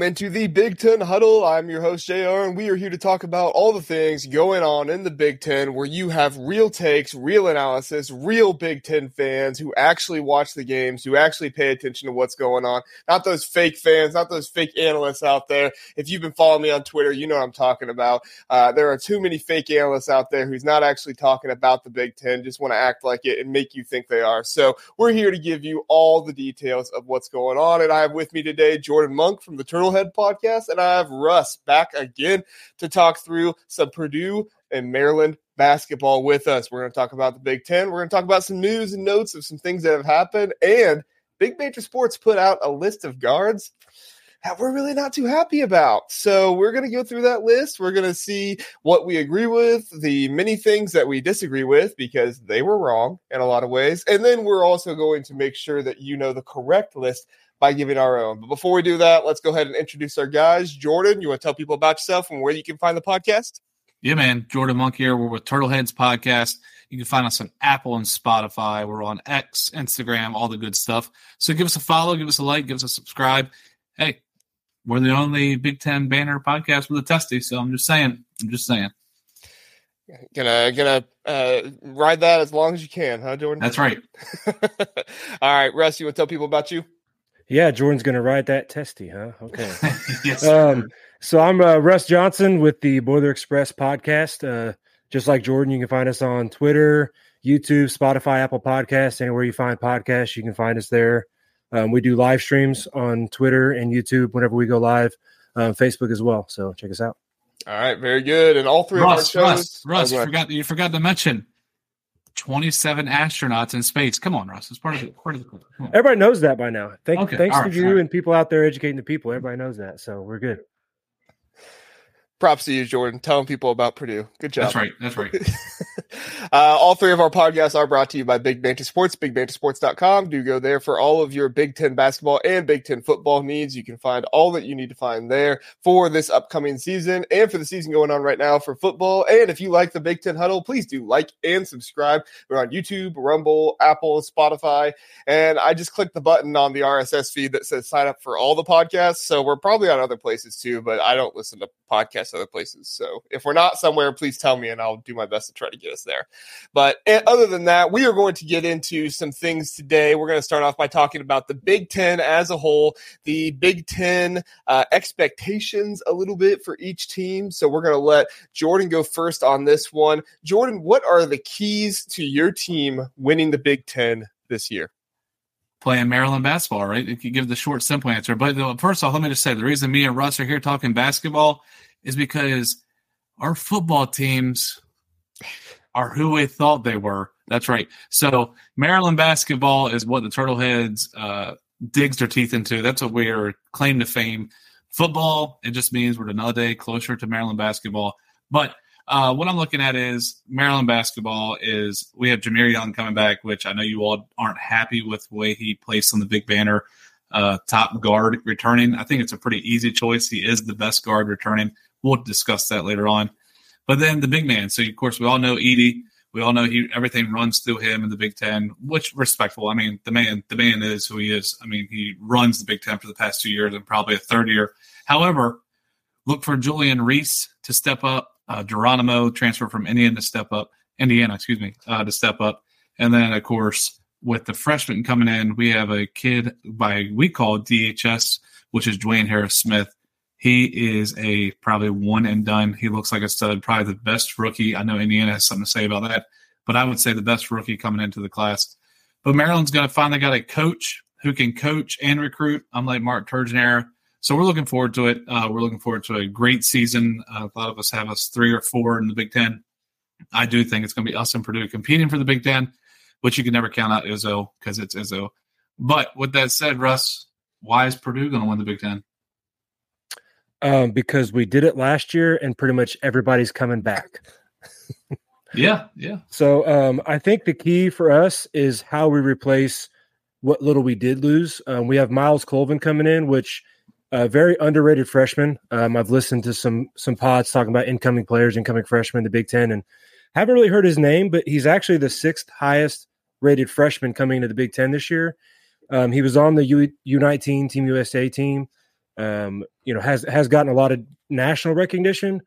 Welcome into the Big Ten Huddle. I'm your host, JR, and we are here to talk about all the things going on in the Big Ten where you have real takes, real analysis, real Big Ten fans who actually watch the games, who actually pay attention to what's going on. Not those fake fans, not those fake analysts out there. If you've been following me on Twitter, you know what I'm talking about. Uh, there are too many fake analysts out there who's not actually talking about the Big Ten, just want to act like it and make you think they are. So we're here to give you all the details of what's going on. And I have with me today Jordan Monk from the Turtlehead podcast, and I have Russ back again to talk through some Purdue and Maryland basketball with us. We're going to talk about the Big Ten. We're going to talk about some news and notes of some things that have happened. And Big Major Sports put out a list of guards that we're really not too happy about. So we're going to go through that list. We're going to see what we agree with, the many things that we disagree with because they were wrong in a lot of ways. And then we're also going to make sure that you know the correct list by giving our own. But before we do that, let's go ahead and introduce our guys. Jordan, you want to tell people about yourself and where you can find the podcast? Yeah, man. Jordan Monk here. We're with Turtleheads Podcast. You can find us on Apple and Spotify. We're on X, Instagram, all the good stuff. So give us a follow, give us a like, give us a subscribe. Hey, we're the only Big Ten banner podcast with a testy. So I'm just saying. I'm just saying. Gonna gonna uh, ride that as long as you can, huh, Jordan? That's right. all right, Russ, you want to tell people about you? Yeah, Jordan's going to ride that testy, huh? Okay. yes. Um, so I'm uh, Russ Johnson with the Boiler Express podcast. Uh, just like Jordan, you can find us on Twitter, YouTube, Spotify, Apple Podcasts, anywhere you find podcasts, you can find us there. Um, we do live streams on Twitter and YouTube whenever we go live, um, Facebook as well. So check us out. All right, very good. And all three Russ, of our shows. Russ, Russ, you forgot you forgot to mention 27 astronauts in space. Come on, Russ. It's part of the part of the Everybody knows that by now. Thank, okay. Thanks right, to you right. and people out there educating the people. Everybody knows that. So we're good props to you, Jordan, telling people about Purdue. Good job. That's right. That's right. uh, all three of our podcasts are brought to you by Big Banter Sports, bigbantersports.com. Do go there for all of your Big Ten basketball and Big Ten football needs. You can find all that you need to find there for this upcoming season and for the season going on right now for football. And if you like the Big Ten huddle, please do like and subscribe. We're on YouTube, Rumble, Apple, Spotify. And I just clicked the button on the RSS feed that says sign up for all the podcasts. So we're probably on other places too, but I don't listen to podcasts other places. So if we're not somewhere, please tell me and I'll do my best to try to get us there. But eh, other than that, we are going to get into some things today. We're going to start off by talking about the Big Ten as a whole, the Big Ten uh, expectations a little bit for each team. So we're going to let Jordan go first on this one. Jordan, what are the keys to your team winning the Big Ten this year? playing Maryland basketball, right? You could give the short, simple answer. But first off, let me just say the reason me and Russ are here talking basketball is because our football teams are who we thought they were. That's right. So Maryland basketball is what the Turtleheads uh, digs their teeth into. That's what we are claim to fame. Football, it just means we're another day closer to Maryland basketball. But uh, what I'm looking at is Maryland basketball is we have Jahmir Young coming back, which I know you all aren't happy with the way he placed on the Big Banter uh, top guard returning. I think it's a pretty easy choice. He is the best guard returning. We'll discuss that later on. But then the big man. So of course we all know Edey. We all know he everything runs through him in the Big Ten, which respectful. I mean, the man, the man is who he is. I mean, he runs the Big Ten for the past two years and probably a third year. However, look for Julian Reese to step up. Uh, Geronimo transfer from Indiana to step up. Indiana, excuse me, uh, to step up. And then of course with the freshman coming in, we have a kid by we call DHS, which is DeShawn Harris Smith. He is a probably one and done. He looks like a stud, probably the best rookie. I know Indiana has something to say about that, but I would say the best rookie coming into the class. But Maryland's going to finally got a coach who can coach and recruit. I'm like Mark Turgeon. So we're looking forward to it. Uh, we're looking forward to a great season. Uh, a lot of us have us three or four in the Big Ten. I do think it's going to be us and Purdue competing for the Big Ten, which you can never count out Izzo because it's Izzo. But with that said, Russ, why is Purdue going to win the Big Ten? Um, because we did it last year and pretty much everybody's coming back. yeah, yeah. So um, I think the key for us is how we replace what little we did lose. Um, we have Myles Colvin coming in, which a uh, very underrated freshman. Um, I've listened to some some pods talking about incoming players, incoming freshmen, the Big Ten, and haven't really heard his name, but he's actually the sixth highest rated freshman coming into the Big Ten this year. Um, he was on the U- U19 Team USA team. Um, you know, has has gotten a lot of national recognition,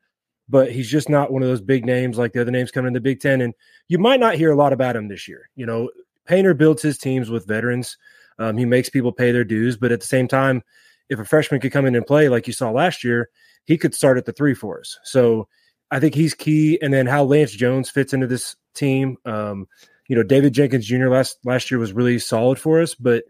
but he's just not one of those big names like the other names coming in the Big Ten. And you might not hear a lot about him this year. You know, Painter builds his teams with veterans. Um, he makes people pay their dues, but at the same time, if a freshman could come in and play like you saw last year, he could start at the three for us. So I think he's key. And then how Lance Jones fits into this team. Um, you know, David Jenkins Jr. last last year was really solid for us, but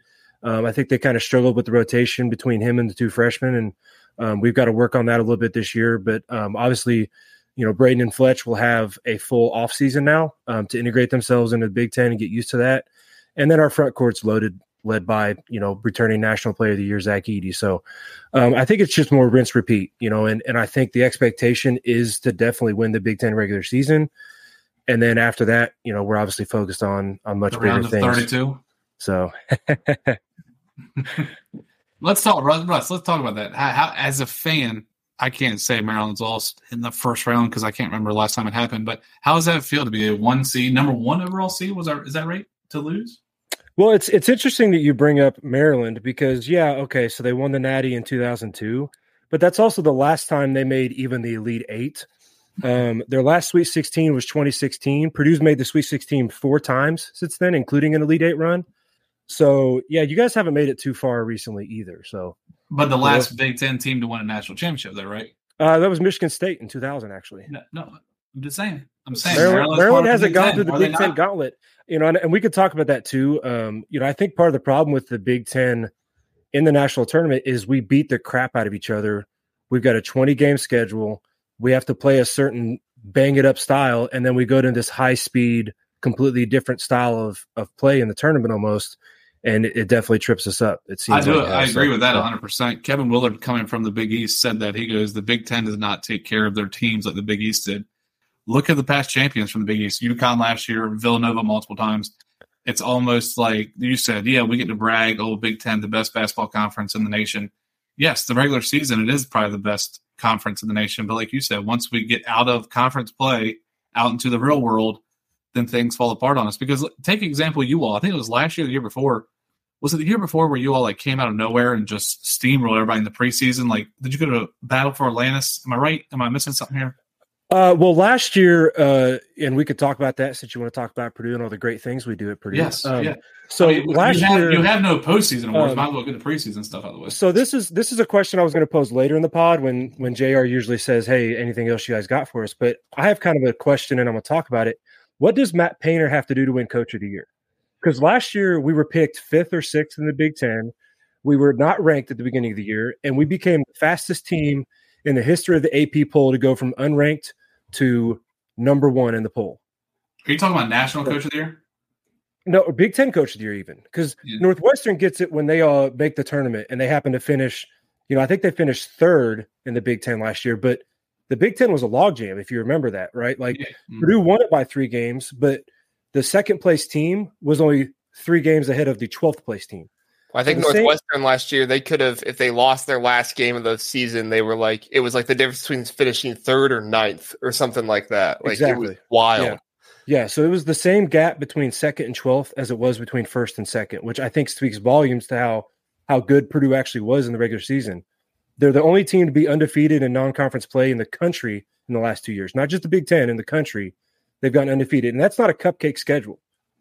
um, I think they kind of struggled with the rotation between him and the two freshmen, and um, we've got to work on that a little bit this year. But um, obviously, you know, Braden and Fletch will have a full off season now um, to integrate themselves into the Big Ten and get used to that. And then our front court's loaded, led by you know returning National Player of the Year Zach Edey. So um, I think it's just more rinse repeat, you know, and and I think the expectation is to definitely win the Big Ten regular season and then after that, you know, we're obviously focused on on much the bigger things. Thirty-two. So let's talk, Russ. Let's talk about that. How, how, as a fan, I can't say Maryland's lost in the first round because I can't remember the last time it happened. But how does that feel to be a one seed, number one overall seed? Was that is that right to lose? Well, it's it's interesting that you bring up Maryland because yeah, okay, so they won the Natty in 2002, but that's also the last time they made even the Elite Eight. Um, their last Sweet 16 was 2016. Purdue's made the Sweet 16 four times since then, including an Elite Eight run. So yeah, you guys haven't made it too far recently either. So, but the last yeah. Big Ten team to win a national championship, though, right? Uh, that was Michigan State in 2000, actually. No, no I'm just saying. I'm saying Maryland, Maryland hasn't gone through the Big Ten gauntlet. You know, and, and, we could talk about that too. Um, you know, I think part of the problem with the Big Ten in the national tournament is we beat the crap out of each other. We've got a 20 game schedule we have to play a certain bang it up style, and then we go to this high speed, completely different style of of play in the tournament almost, and it, it definitely trips us up. It seems. I do. Like I uh, agree so, with that 100. percent Kevin Willard, coming from the Big East, said that he goes, the Big Ten does not take care of their teams like the Big East did. Look at the past champions from the Big East: UConn last year, Villanova multiple times. It's almost like you said, yeah, we get to brag, oh, Big Ten, the best basketball conference in the nation. Yes, the regular season, it is probably the best conference in the nation. But like you said, once we get out of conference play, out into the real world, then things fall apart on us. Because take example, you all. I think it was last year, the year before. Was it the year before where you all like came out of nowhere and just steamrolled everybody in the preseason? Like, did you go to battle for Atlantis? Am I right? Am I missing something here? Uh, well, last year, uh, and we could talk about that since you want to talk about Purdue and all the great things we do at Purdue. Yes, um, yeah. So I mean, last you have, year, you have no postseason awards. Um, might as well get the preseason stuff out of the way. So this is this is a question I was going to pose later in the pod when when Jr. usually says, "Hey, anything else you guys got for us?" But I have kind of a question, and I'm going to talk about it. What does Matt Painter have to do to win Coach of the Year? Because last year we were picked fifth or sixth in the Big Ten. We were not ranked at the beginning of the year, and we became the fastest team in the history of the AP poll to go from unranked to number one in the poll. Are you talking about national coach of the year? No, Big Ten coach of the year, even because yeah. Northwestern gets it when they all make the tournament and they happen to finish. You know, I think they finished third in the Big Ten last year, but the Big Ten was a logjam, if you remember that, right? Like yeah. mm-hmm. Purdue won it by three games, but the second place team was only three games ahead of the 12th place team. I think Northwestern same, last year they could have if they lost their last game of the season, they were like it was like the difference between finishing third or ninth or something like that. Like exactly. it was wild. Yeah. yeah. so it was the same gap between second and twelfth as it was between first and second, which I think speaks volumes to how how good Purdue actually was in the regular season. They're the only team to be undefeated in non-conference play in the country in the last two years, not just the Big Ten in the country. They've gotten undefeated, and that's not a cupcake schedule.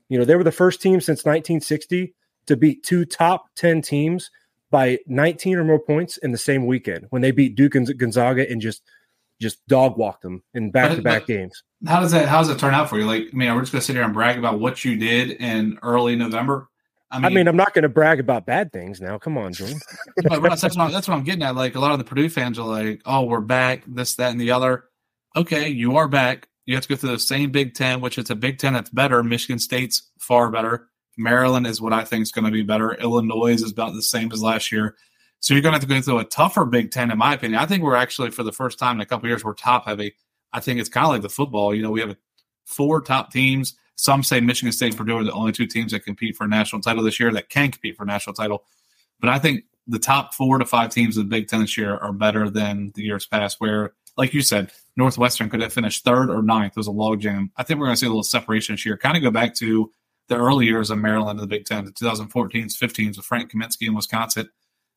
You know, they were the first team since 1960 to beat two top 10 teams by 19 or more points in the same weekend when they beat Duke and Gonzaga and just just dog walked them in back to back games. How does that how does it turn out for you? Like, I mean, we're just gonna sit here and brag about what you did in early November? I mean, I mean I'm not going to brag about bad things now. Come on, Jordan. that's, what that's what I'm getting at. Like, a lot of the Purdue fans are like, "Oh, we're back. This, that, and the other." Okay, you are back. You have to go through the same Big Ten, which it's a Big Ten that's better. Michigan State's far better. Maryland is what I think is going to be better. Illinois is about the same as last year. So you're going to have to go through a tougher Big Ten, in my opinion. I think we're actually, for the first time in a couple years, we're top heavy. I think it's kind of like the football. You know, we have four top teams. Some say Michigan State and Purdue are the only two teams that compete for a national title this year that can compete for a national title. But I think the top four to five teams of the Big Ten this year are better than the years past, where, like you said, Northwestern could have finished third or ninth. It was a logjam. I think we're going to see a little separation this year. Kind of go back to the early years of Maryland in the Big Ten, the 2014s, 15s with Frank Kaminsky in Wisconsin.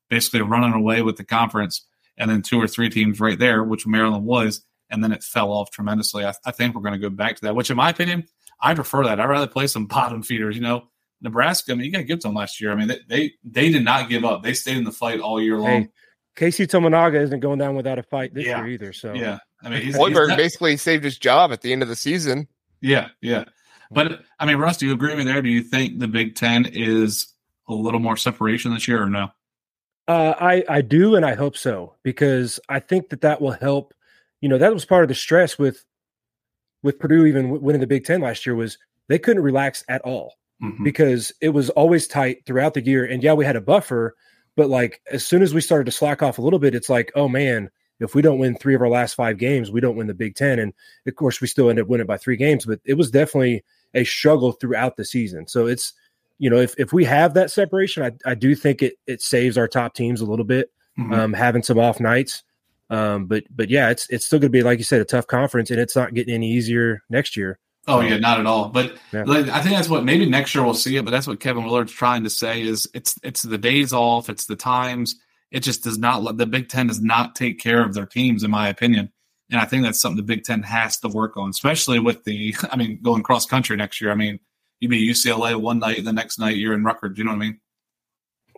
basically running away with the conference, and then two or three teams right there, which Maryland was, and then it fell off tremendously. I, I think we're going to go back to that, which in my opinion, I prefer that. I'd rather play some bottom feeders. You know, Nebraska. I mean, you got to give to them last year. I mean, they, they, they did not give up. They stayed in the fight all year long. Hey, Keisei Tominaga isn't going down without a fight this yeah. year either. So yeah, I mean, he's, Hoiberg he's basically saved his job at the end of the season. Yeah, yeah. But I mean, Russ, do you agree with me there? Do you think the Big Ten is a little more separation this year, or no? Uh, I I do, and I hope so because I think that that will help. You know, that was part of the stress with with Purdue even winning the Big Ten last year was they couldn't relax at all mm-hmm. because it was always tight throughout the year. And yeah, we had a buffer, but like as soon as we started to slack off a little bit, it's like, oh man, if we don't win three of our last five games, we don't win the Big Ten. And of course, we still end up winning by three games, but it was definitely a struggle throughout the season. So it's, you know, if, if we have that separation, I, I do think it it saves our top teams a little bit, mm-hmm. um, having some off nights. Um, but but yeah, it's it's still going to be like you said, a tough conference, and it's not getting any easier next year. Oh yeah, not at all. But yeah. I think that's what maybe next year we'll see it. But that's what Kevin Willard's trying to say is it's it's the days off, it's the times. It just does not let the Big Ten does not take care of their teams, in my opinion. And I think that's something the Big Ten has to work on, especially with the I mean going cross country next year. I mean you'd be UCLA one night, and the next night you're in Rutgers. You know what I mean?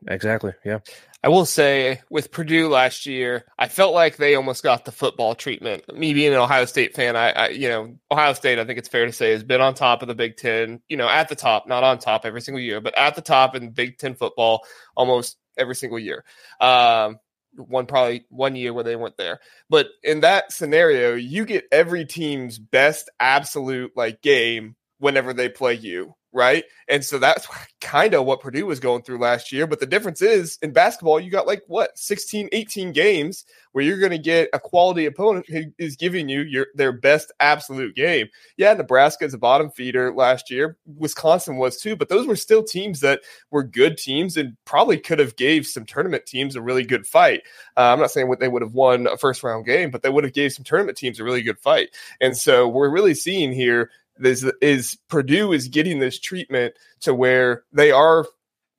Exactly. Yeah. I will say with Purdue last year, I felt like they almost got the football treatment. Me being an Ohio State fan, I, I, you know, Ohio State, I think it's fair to say, has been on top of the Big Ten, you know, at the top, not on top every single year, but at the top in Big Ten football almost every single year. Um, one probably one year where they went there. But in that scenario, you get every team's best absolute like game whenever they play you right? And so that's kind of what Purdue was going through last year. But the difference is in basketball, you got like what 16, 18 games where you're going to get a quality opponent who is giving you your their best absolute game. Yeah, Nebraska is a bottom feeder last year. Wisconsin was too, but those were still teams that were good teams and probably could have gave some tournament teams a really good fight. Uh, I'm not saying what they would have won a first round game, but they would have gave some tournament teams a really good fight. And so we're really seeing here is is Purdue is getting this treatment to where they are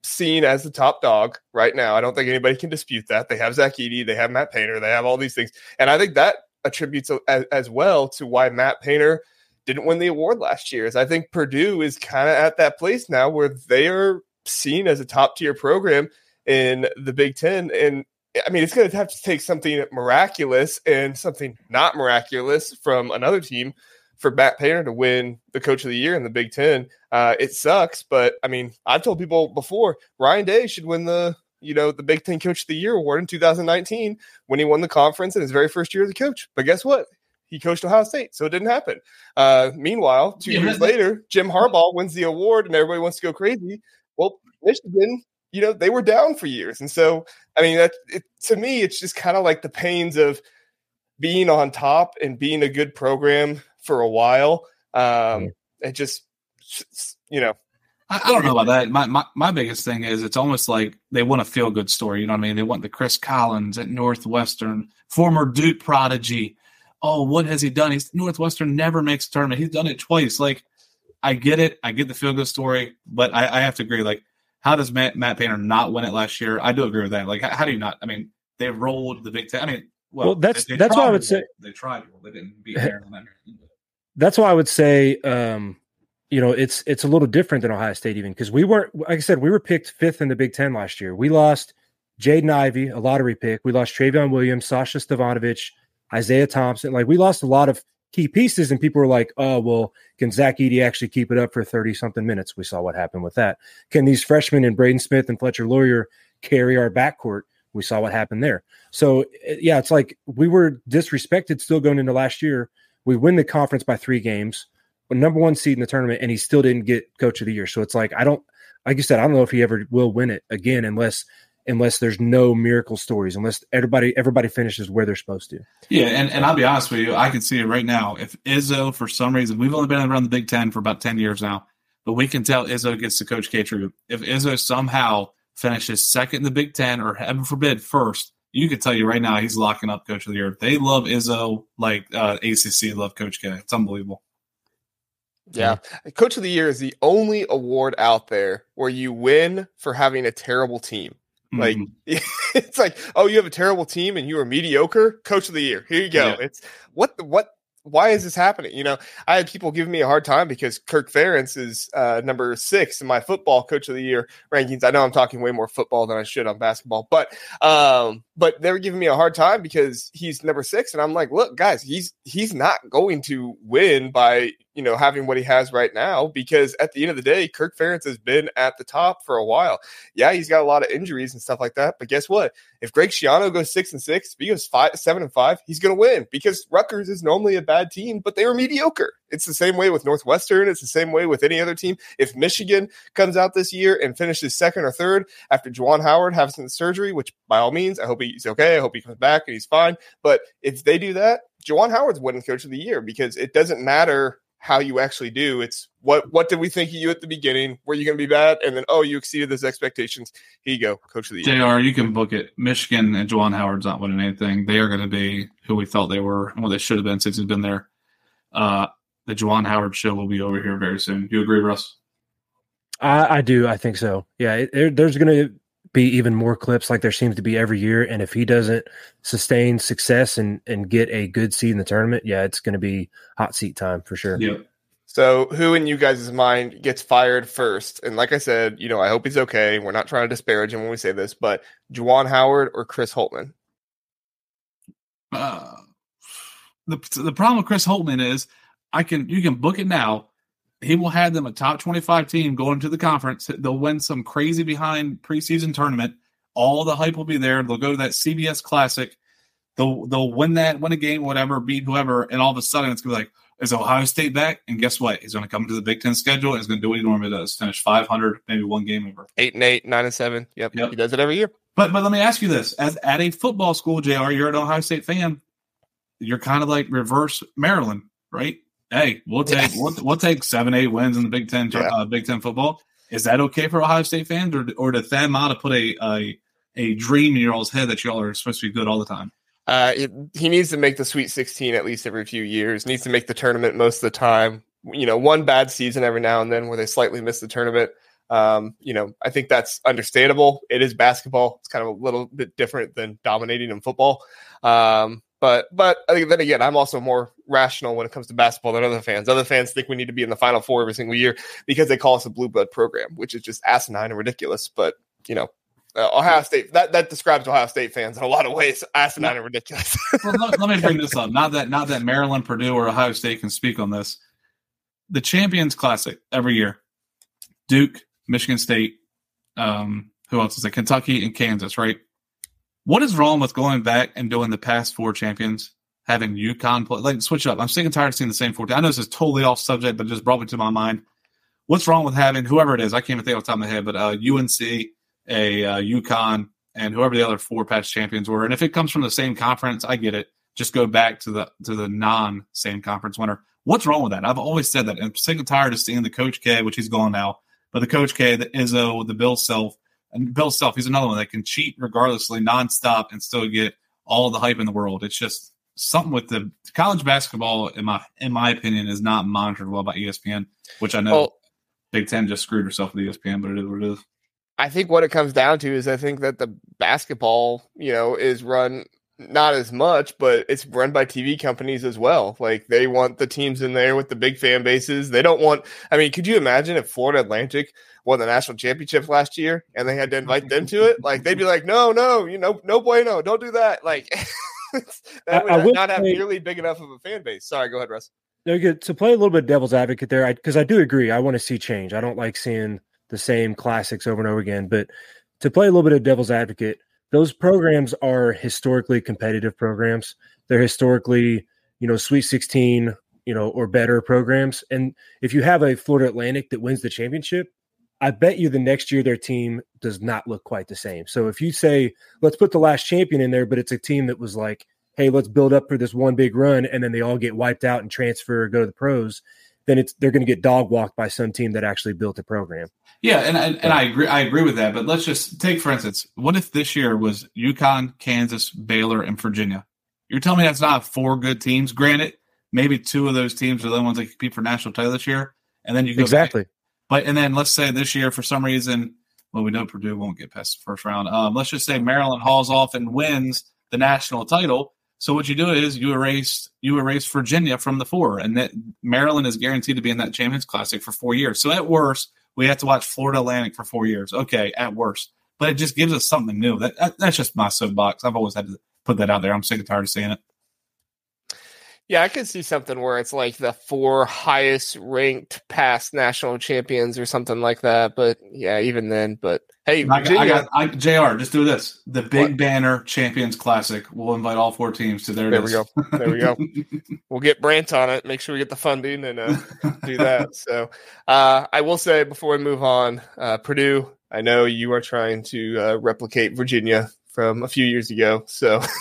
seen as the top dog right now. I don't think anybody can dispute that. They have Zach Edey, they have Matt Painter, they have all these things, and I think that attributes as, as well to why Matt Painter didn't win the award last year. Is I think Purdue is kind of at that place now where they are seen as a top tier program in the Big Ten, and I mean, it's going to have to take something miraculous and something not miraculous from another team for Matt Painter to win the Coach of the Year in the Big Ten. Uh, it sucks, but I mean, I've told people before Ryan Day should win the you know the Big Ten Coach of the Year award in 2019 when he won the conference in his very first year as a coach. But guess what? He coached Ohio State, so it didn't happen. Uh, meanwhile, two yeah, years later, Jim Harbaugh wins the award, and everybody wants to go crazy. Well, Michigan, you know, they were down for years, and so I mean, that it, to me, it's just kind of like the pains of being on top and being a good program for a while. Um, it just, you know, I, I, don't know about that. My, my my biggest thing is it's almost like they want a feel good story. You know what I mean? They want the Chris Collins at Northwestern, former Duke prodigy. Oh, what has he done? He's Northwestern never makes a tournament. He's done it twice. Like, I get it. I get the feel good story, but I, I have to agree. Like, how does Matt, Matt Painter not win it last year? I do agree with that. Like, how, how do you not? I mean, they rolled the Big Ten. I mean, well, well that's they, they that's why I would say they tried. Well, they didn't beat Maryland that's why I would say, um, you know, it's it's a little different than Ohio State even because we weren't, like I said, we were picked fifth in the Big Ten last year. We lost Jaden Ivey, a lottery pick. We lost Trevion Williams, Sasha Stefanovic, Isaiah Thompson. Like we lost a lot of key pieces, and people were like, "Oh, well, can Zach Edey actually keep it up for thirty something minutes?" We saw what happened with that. Can these freshmen and Braden Smith and Fletcher Loyer carry our backcourt? We saw what happened there. So eh, yeah, it's like we were disrespected still going into last year we win the conference by three games, but number one seed in the tournament, and he still didn't get coach of the year. So it's like I don't, like you said, I don't know if he ever will win it again unless unless there's no miracle stories, unless everybody everybody finishes where they're supposed to. Yeah, and, and I'll be honest with you, I can see it right now. If Izzo, for some reason, we've only been around the Big Ten for about ten years now, but we can tell Izzo gets to coach K True. If Izzo somehow finishes second in the Big Ten, or heaven forbid, first, you could tell you right now he's locking up Coach of the Year. They love Izzo like uh, ACC love Coach K. It's unbelievable. Yeah. Coach of the Year is the only award out there where you win for having a terrible team. Like it's like, oh, you have a terrible team and you are mediocre. Coach of the year. Here you go. Yeah. It's what the what why is this happening? You know, I had people giving me a hard time because Kirk Ferentz is uh, number six in my football coach of the year rankings. I know I'm talking way more football than I should on basketball, but um, but they were giving me a hard time because he's number six, and I'm like, look, guys, he's he's not going to win by you know, having what he has right now because at the end of the day, Kirk Ferentz has been at the top for a while. Yeah, he's got a lot of injuries and stuff like that. But guess what? If Greg Schiano goes six and six, if he goes five, seven and five, he's going to win because Rutgers is normally a bad team, but they were mediocre. It's the same way with Northwestern. It's the same way with any other team. If Michigan comes out this year and finishes second or third after Juwan Howard some surgery, which by all means, I hope he's okay. I hope he comes back and he's fine. But if they do that, Juwan Howard's winning coach of the year because it doesn't matter how you actually do. It's what what did we think of you at the beginning? Were you going to be bad? And then oh, you exceeded those expectations. Here you go, coach of the year. Jr. You can book it. Michigan and Juwan Howard's not winning anything. They are going to be who we thought they were and what they should have been since he's been there. Uh, the Juwan Howard show will be over here very soon. Do you agree, Russ? I, I do. I think so. Yeah, it, there's going to be even more clips like there seems to be every year. And if he doesn't sustain success and and get a good seed in the tournament, yeah, it's going to be hot seat time for sure. Yep. So, who in you guys' mind gets fired first? And like I said, you know, I hope he's okay. We're not trying to disparage him when we say this, but Juwan Howard or Chris Holtmann? Uh, the the problem with Chris Holtmann is I can you can book it now he will have them a top 25 team going to the conference. They'll win some crazy behind preseason tournament. All the hype will be there. They'll go to that CBS Classic. They'll they'll win that, win a game, whatever, beat whoever, and all of a sudden it's gonna be like, is Ohio State back? And guess what? He's gonna come to the Big Ten schedule he's gonna do what he normally does: finish 500, maybe one game over. Eight and eight, nine and seven. Yep, yep. he does it every year. But but let me ask you this: as at a football school, Jr., you're an Ohio State fan. You're kind of like reverse Maryland, right? Hey, we'll take we'll, we'll take seven, eight wins in the Big Ten yeah. uh, Big Ten football. Is that okay for Ohio State fans, or or did Thad Matta put a, a a dream in y'all's head that y'all are supposed to be good all the time? Uh, it, he needs to make the Sweet 16 at least every few years. Needs to make the tournament most of the time. You know, one bad season every now and then where they slightly miss the tournament. Um, you know, I think that's understandable. It is basketball. It's kind of a little bit different than dominating in football. Um, but but I think then again, I'm also more rational when it comes to basketball than other fans. Other fans think we need to be in the Final Four every single year because they call us a blue blood program, which is just asinine and ridiculous. But you know, uh, Ohio State that that describes Ohio State fans in a lot of ways asinine and ridiculous. well, let, let, me bring this up. Not that not that Maryland, Purdue, or Ohio State can speak on this. The Champions Classic every year, Duke, Michigan State, um, who else is it? Kentucky and Kansas, right? What is wrong with going back and doing the past four champions, having UConn play? Like, switch up. I'm sick and tired of seeing the same four. I know this is totally off subject, but just brought me to my mind. What's wrong with having whoever it is? I can't even think off the top of my head, but uh, UNC, a uh, UConn, and whoever the other four past champions were. And if it comes from the same conference, I get it. Just go back to the to the non same conference winner. What's wrong with that? I've always said that. I'm sick and tired of seeing the Coach K, which he's gone now, but the Coach K, the Izzo, the Bill Self and Bill Self, he's another one that can cheat regardlessly, nonstop, and still get all the hype in the world. It's just something with the college basketball, in my in my opinion, is not monitored well by ESPN, which I know well, Big Ten just screwed herself with ESPN, but it is what it is. I think what it comes down to is I think that the basketball, you know, is run not as much, but it's run by TV companies as well. Like they want the teams in there with the big fan bases. They don't want. I mean, could you imagine if Florida Atlantic won the national championship last year and they had to invite them to it? Like they'd be like, no, no, you know, no bueno, don't do that. Like that would I, I not have say, nearly big enough of a fan base. Sorry, go ahead, Russ. No, good. To play a little bit devil's advocate there, because I, I do agree. I want to see change. I don't like seeing the same classics over and over again. But to play a little bit of devil's advocate, those programs are historically competitive programs. They're historically, you know, Sweet 16, you know, or better programs. And if you have a Florida Atlantic that wins the championship, I bet you the next year their team does not look quite the same. So if you say, let's put the last champion in there, but it's a team that was like, hey, let's build up for this one big run, and then they all get wiped out and transfer or go to the pros, then it's they're going to get dog walked by some team that actually built a program. Yeah, and, and, and I agree. I agree with that. But let's just take for instance, what if this year was UConn, Kansas, Baylor, and Virginia? You're telling me that's not four good teams. Granted, maybe two of those teams are the ones that compete for national title this year, and then you go exactly. Back. But and then let's say this year for some reason well, we know Purdue won't get past the first round. Um, let's just say Maryland hauls off and wins the national title. So what you do is you erase you erase Virginia from the four, and that Maryland is guaranteed to be in that Champions Classic for four years. So at worst, we have to watch Florida Atlantic for four years. Okay, at worst, but it just gives us something new. That, that that's just my soapbox. I've always had to put that out there. I'm sick and tired of seeing it. Yeah, I could see something where it's like the four highest ranked past national champions or something like that. But yeah, even then. But hey, I got, I got I, Jr. Just do this: the Big what? Banner Champions Classic. We'll invite all four teams to there. There we go. There we go. we'll get Brant on it. Make sure we get the funding and uh, do that. So uh, I will say before we move on, uh, Purdue. I know you are trying to uh, replicate Virginia from a few years ago. So.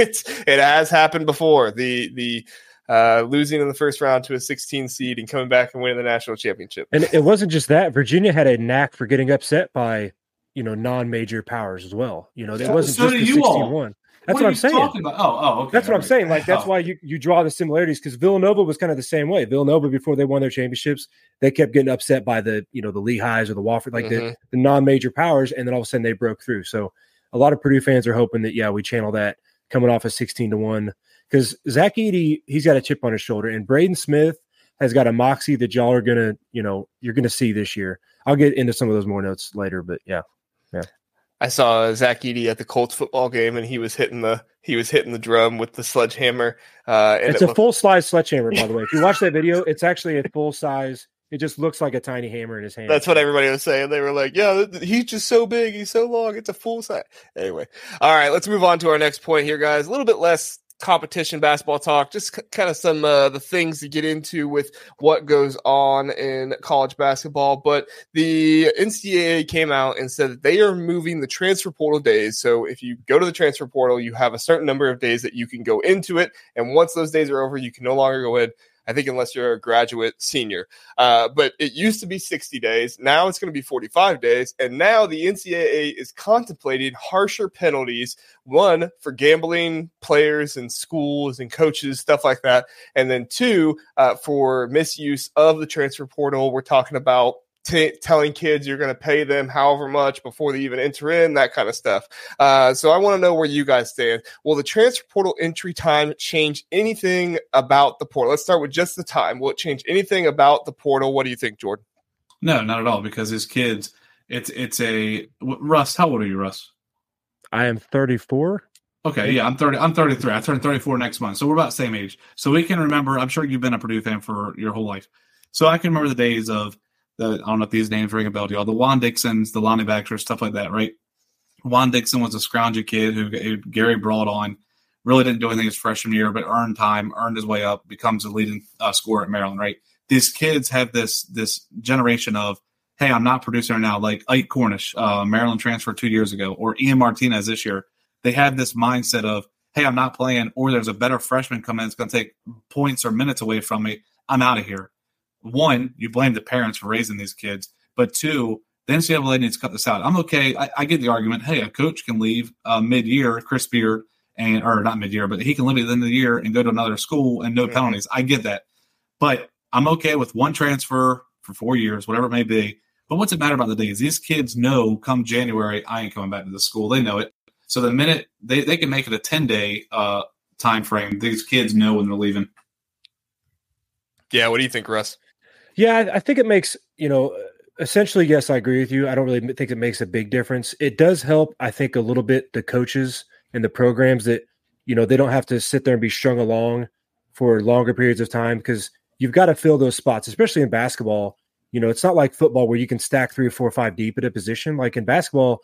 it's it has happened before. The the uh, losing in the first round to a 16 seed and coming back and winning the national championship. And it wasn't just that. Virginia had a knack for getting upset by you know non-major powers as well. You know, it wasn't so just the 16 one. That's what, what I'm saying. Oh, oh, okay. That's what I'm saying. Like that's oh. why you, you draw the similarities because Villanova was kind of the same way. Villanova before they won their championships, they kept getting upset by the you know the Lehighs or the Wofford, like mm-hmm. the, the non-major powers, and then all of a sudden they broke through. So a lot of Purdue fans are hoping that yeah we channel that coming off a 16 to 1 because Zach Edey, he's got a chip on his shoulder, and Braden Smith has got a moxie that y'all are gonna, you know, you're gonna see this year. I'll get into some of those more notes later, but yeah, yeah. I saw Zach Edey at the Colts football game, and he was hitting the he was hitting the drum with the sledgehammer. Uh, it's it a full size sledgehammer, by the way. If you watch that video, it's actually a full size it just looks like a tiny hammer in his hand. That's what everybody was saying. They were like, "Yeah, he's just so big. He's so long. It's a full size." Anyway, all right, let's move on to our next point here, guys. A little bit less competition basketball talk, just c- kind of some uh, the things to get into with what goes on in college basketball. But the NCAA came out and said that they are moving the transfer portal days. So if you go to the transfer portal, you have a certain number of days that you can go into it, and once those days are over, you can no longer go in. I think unless you're a graduate senior. Uh, but it used to be 60 days. Now it's going to be 45 days. And now the NCAA is contemplating harsher penalties. One for gambling players and schools and coaches, stuff like that. And then two uh, for misuse of the transfer portal. We're talking about T- telling kids you're going to pay them however much before they even enter in, that kind of stuff. Uh, so I want to know where you guys stand. Will the transfer portal entry time change anything about the portal? Let's start with just the time. Will it change anything about the portal? What do you think, Jordan? No, not at all. Because his kids, it's it's a Russ. How old are you, Russ? I am 34. Okay, yeah, I'm 30. I'm 33. I turn 34 next month, so we're about same age. So we can remember. I'm sure you've been a Purdue fan for your whole life, so I can remember the days of the, I don't know if these names ring a bell to y'all. The Juan Dixons, the Lonny Baxters, stuff like that, right? Juan Dixon was a scroungy kid who, Gary brought on. Really didn't do anything his freshman year, but earned time, earned his way up, becomes a leading uh, scorer at Maryland, right? These kids have this this generation of, hey, I'm not producing right now, like Ike Cornish, uh, Maryland transfer two years ago, or Ian Martinez this year. They have this mindset of, hey, I'm not playing, or there's a better freshman coming in that's going to take points or minutes away from me. I'm out of here one, you blame the parents for raising these kids, but two, the NCAA needs to cut this out. I'm okay. I, I get the argument. Hey, a coach can leave uh, mid-year, Chris Beard, and or not mid-year, but he can leave at the end of the year and go to another school and no mm-hmm. penalties. I get that, but I'm okay with one transfer for four years, whatever it may be. But what's it matter about the days? These kids know come January, I ain't coming back to the school. They know it. So the minute they, they can make it a 10 day uh, time frame, these kids know when they're leaving. Yeah. What do you think, Russ? Yeah, I think it makes, you know, essentially, yes, I agree with you. I don't really think it makes a big difference. It does help, I think, a little bit the coaches and the programs that, you know, they don't have to sit there and be strung along for longer periods of time because you've got to fill those spots, especially in basketball. You know, it's not like football where you can stack three or four or five deep at a position. Like in basketball,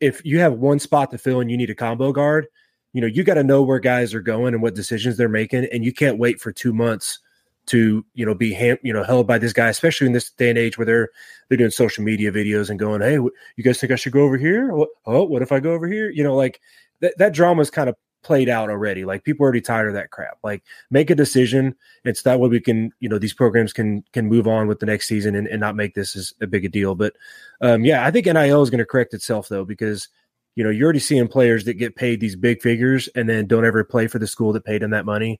if you have one spot to fill and you need a combo guard, you know, you got to know where guys are going and what decisions they're making. And you can't wait for two months to you know be you know held by this guy, especially in this day and age where they're they're doing social media videos and going, hey, you guys think I should go over here? Oh, what if I go over here? You know, like that that drama's kind of played out already. Like people are already tired of that crap. Like make a decision. It's that way we can, you know, these programs can can move on with the next season and, and not make this as a big a deal. But um, yeah, I think NIL is going to correct itself though, because you know, you're already seeing players that get paid these big figures and then don't ever play for the school that paid them that money.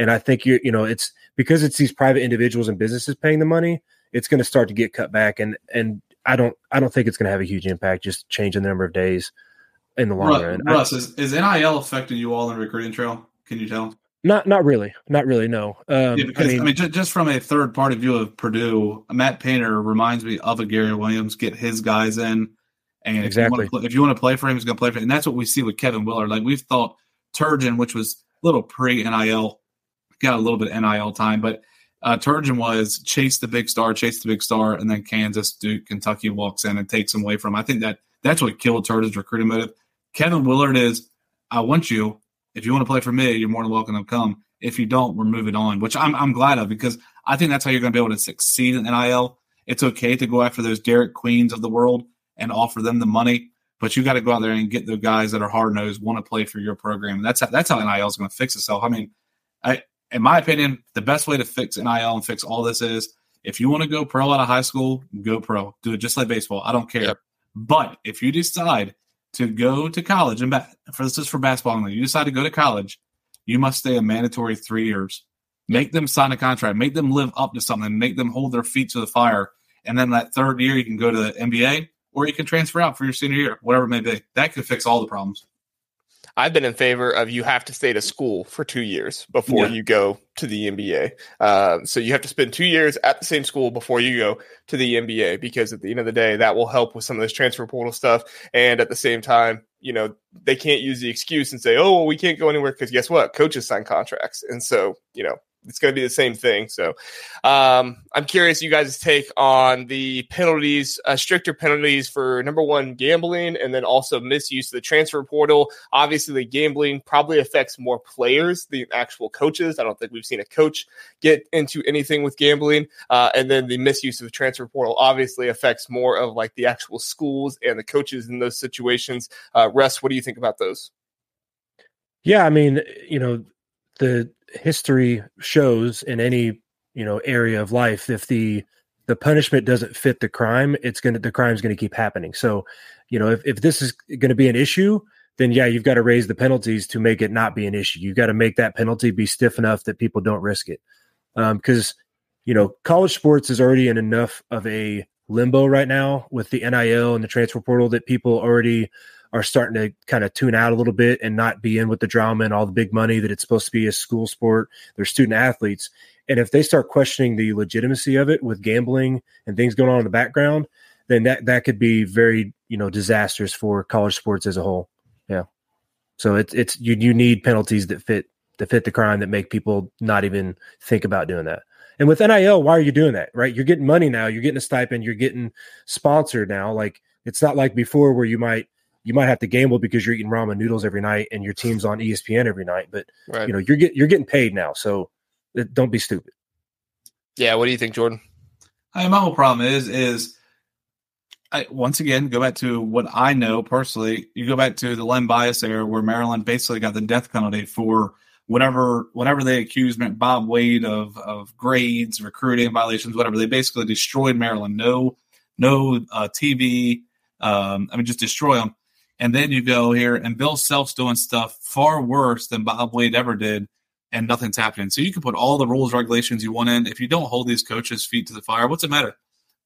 And I think you you know it's because it's these private individuals and businesses paying the money. It's going to start to get cut back, and and I don't I don't think it's going to have a huge impact. Just changing the number of days in the long Russ, run. Russ, I, is, is NIL affecting you all in the recruiting trail? Can you tell? Not not really, not really. No. Um, yeah, because I mean, I mean just, just, from a third party view of Purdue, Matt Painter reminds me of a Gary Williams. Get his guys in, and exactly if you, play, you want to play for him, he's going to play for him. And that's what we see with Kevin Willard. Like we've thought Turgeon, which was a little pre NIL, got a little bit NIL time, but uh, Turgeon was chase the big star, chase the big star, and then Kansas, Duke, Kentucky walks in and takes him away from. Him. I think that that's what killed Turgeon's recruiting motive. Kevin Willard is, I want you. If you want to play for me, you're more than welcome to come. If you don't, we're moving on, which I'm, I'm glad of because I think that's how you're going to be able to succeed in NIL. It's okay to go after those Derik Queens of the world and offer them the money, but you got to go out there and get the guys that are hard nosed, want to play for your program. That's how, that's how NIL is going to fix itself. I mean, I, in my opinion, the best way to fix NIL and fix all this is if you want to go pro out of high school, go pro. Do it just like baseball. I don't care. Yep. But if you decide to go to college and ba- for this is for basketball you decide to go to college, you must stay a mandatory three years. Make them sign a contract, make them live up to something, make them hold their feet to the fire. And then that third year, you can go to the NBA or you can transfer out for your senior year, whatever it may be. That could fix all the problems. I've been in favor of you have to stay to school for two years before yeah. you go to the NBA. Uh, so you have to spend two years at the same school before you go to the NBA because at the end of the day, that will help with some of this transfer portal stuff. And at the same time, you know, they can't use the excuse and say, oh, well, we can't go anywhere because guess what? Coaches sign contracts. And so, you know, it's going to be the same thing. So um, I'm curious you guys' take on the penalties, uh, stricter penalties for number one, gambling, and then also misuse of the transfer portal. Obviously, the gambling probably affects more players than actual coaches. I don't think we've seen a coach get into anything with gambling. Uh, and then the misuse of the transfer portal obviously affects more of like the actual schools and the coaches in those situations. Uh, Russ, what do you think about those? Yeah, I mean, you know, the history shows in any you know area of life if the the punishment doesn't fit the crime it's going to the crime's going to keep happening. So you know if, if this is going to be an issue then yeah you've got to raise the penalties to make it not be an issue. You've got to make that penalty be stiff enough that people don't risk it. Because um, you know college sports is already in enough of a limbo right now with the NIL and the transfer portal that people already are starting to kind of tune out a little bit and not be in with the drama and all the big money that it's supposed to be a school sport. They're student athletes. And if they start questioning the legitimacy of it with gambling and things going on in the background, then that, that could be very, you know, disastrous for college sports as a whole. Yeah. So it's, it's, you, you need penalties that fit, that fit the crime that make people not even think about doing that. And with NIL, why are you doing that? Right? You're getting money now. You're getting a stipend. You're getting sponsored now. Like it's not like before where you might you might have to gamble because you're eating ramen noodles every night and your team's on ESPN every night. But right. you know, you're get, you're getting paid now, so don't be stupid. Yeah, what do you think, Jordan? I mean, my whole problem is is I, once again go back to what I know personally. You go back to the Len Bias era where Maryland basically got the death penalty for whatever whatever they accused Bob Wade of of grades, recruiting violations, whatever. They basically destroyed Maryland. No, no uh, TV. Um, I mean, just destroy them. And then you go here and Bill Self's doing stuff far worse than Bob Wade ever did, and nothing's happening. So you can put all the rules, regulations you want in. If you don't hold these coaches' feet to the fire, what's it matter?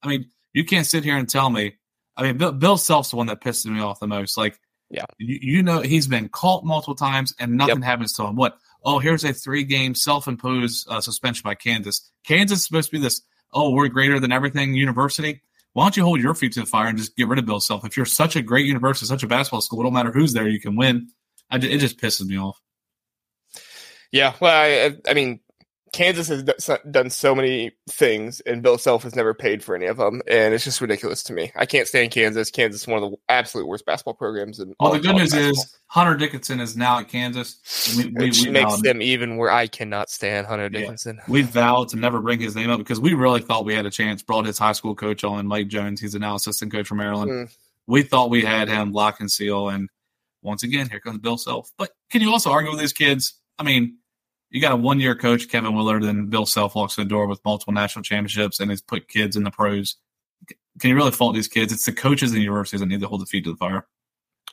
I mean, you can't sit here and tell me. I mean, Bill, Bill Self's the one that pisses me off the most. Like, yeah, you, you know, he's been caught multiple times and nothing yep. happens to him. What? Oh, here's a three-game self-imposed uh, suspension by Kansas. Kansas is supposed to be this. Oh, we're greater than everything university why don't you hold your feet to the fire and just get rid of Bill Self? If you're such a great university, such a basketball school, it don't matter who's there, you can win. I, it just pisses me off. Yeah, well, I, I mean, Kansas has done so many things, and Bill Self has never paid for any of them, and it's just ridiculous to me. I can't stand Kansas. Kansas is one of the absolute worst basketball programs. In well, the good news basketball. is Hunter Dickinson is now at Kansas. We, we, Which we makes them even where I cannot stand Hunter Dickinson. Yeah. We vowed to never bring his name up because we really thought we had a chance. Brought his high school coach on, Mike Jones. He's a now assistant coach for Maryland. Mm. We thought we had him lock and seal, and once again, here comes Bill Self. But can you also argue with these kids? I mean you got a one year coach, Kevin Willard, and Bill Self walks in the door with multiple national championships and has put kids in the pros. Can you really fault these kids? It's the coaches and universities that need to hold the feet to the fire.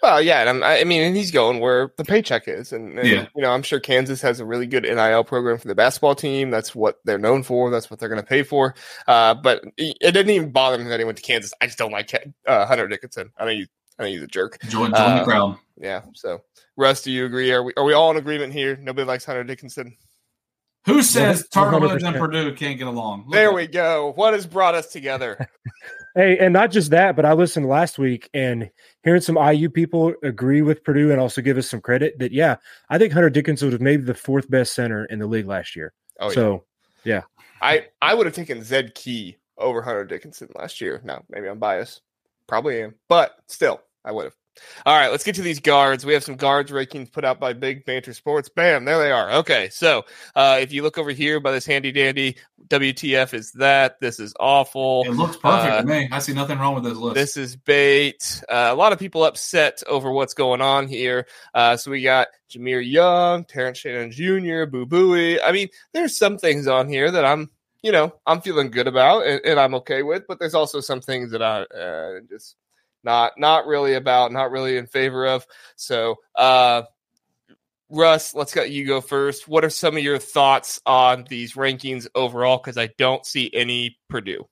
Well, yeah, and i mean, and he's going where the paycheck is, and, and, yeah. you know, I'm sure Kansas has a really good NIL program for the basketball team. That's what they're known for. That's what they're going to pay for. Uh, but it didn't even bother me that he went to Kansas. I just don't like uh, Hunter Dickinson. I know you. I know he's a jerk. Join, join uh, the crowd. Yeah. So, Russ, do you agree? Are we are we all in agreement here? Nobody likes Hunter Dickinson. Who says Tarver and Purdue can't get along? Look there we go. What has brought us together? hey, and not just that, but I listened last week and hearing some IU people agree with Purdue and also give us some credit that yeah, I think Hunter Dickinson was maybe the fourth best center in the league last year. Oh, so yeah. yeah. I I would have taken Zed Key over Hunter Dickinson last year. Now maybe I'm biased, probably am, but still I would have. All right, let's get to these guards. We have some guards rankings put out by Big Banter Sports. Bam, there they are. Okay, so uh, if you look over here by this handy dandy, WTF is that? This is awful. It looks perfect uh, to me. I see nothing wrong with this list. This is bait. Uh, a lot of people upset over what's going on here. Uh, so we got Jahmir Young, Terrence Shannon Jr., Boo Buie. I mean, there's some things on here that I'm, you know, I'm feeling good about and, and I'm okay with, but there's also some things that I uh, just not not really about, not really in favor of. So, uh, Russ, let's get you go first. What are some of your thoughts on these rankings overall? Because I don't see any Purdue.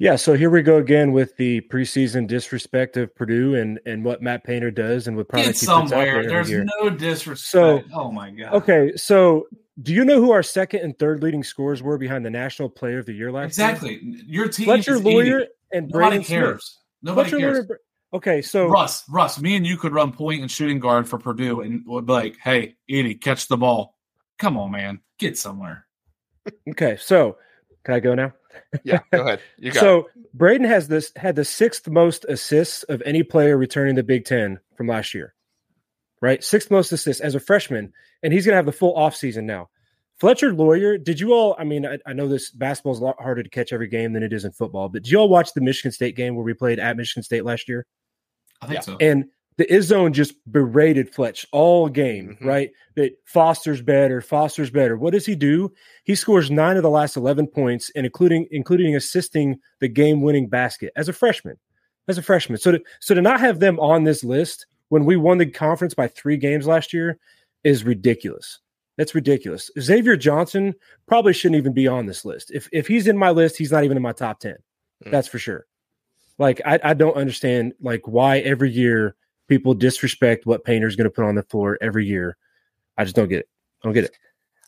Yeah, so here we go again with the preseason disrespect of Purdue and and what Matt Painter does and what probably Get somewhere. There There's no disrespect. So, oh my god. Okay, so do you know who our second and third leading scores were behind the National Player of the Year last exactly. year? Exactly. Your team Fletcher Loyer and Braden cares. Smith. Nobody cares. okay, so Russ, Russ, me and you could run point and shooting guard for Purdue, and would be like, "Hey, Edey, catch the ball." Come on, man, get somewhere. okay, so can I go now? yeah, go ahead. You got so it. Braden has this had the sixth most assists of any player returning the Big Ten from last year. Right, sixth most assists as a freshman, and he's going to have the full offseason now. Fletcher Loyer, did you all? I mean, I, I know this basketball is a lot harder to catch every game than it is in football, but did you all watch the Michigan State game where we played at Michigan State last year? I think yeah. so. And the Izzone just berated Fletch all game, mm-hmm. right? That Foster's better, Foster's better. What does he do? He scores nine of the last eleven points, and including including assisting the game winning basket as a freshman. As a freshman, so to, so to not have them on this list when we won the conference by three games last year is ridiculous. That's ridiculous. Xavier Johnson probably shouldn't even be on this list. If if he's in my list, he's not even in my top 10. Mm. That's for sure. Like I, I don't understand like why every year people disrespect what Painter's going to put on the floor every year. I just don't get it. I don't get it.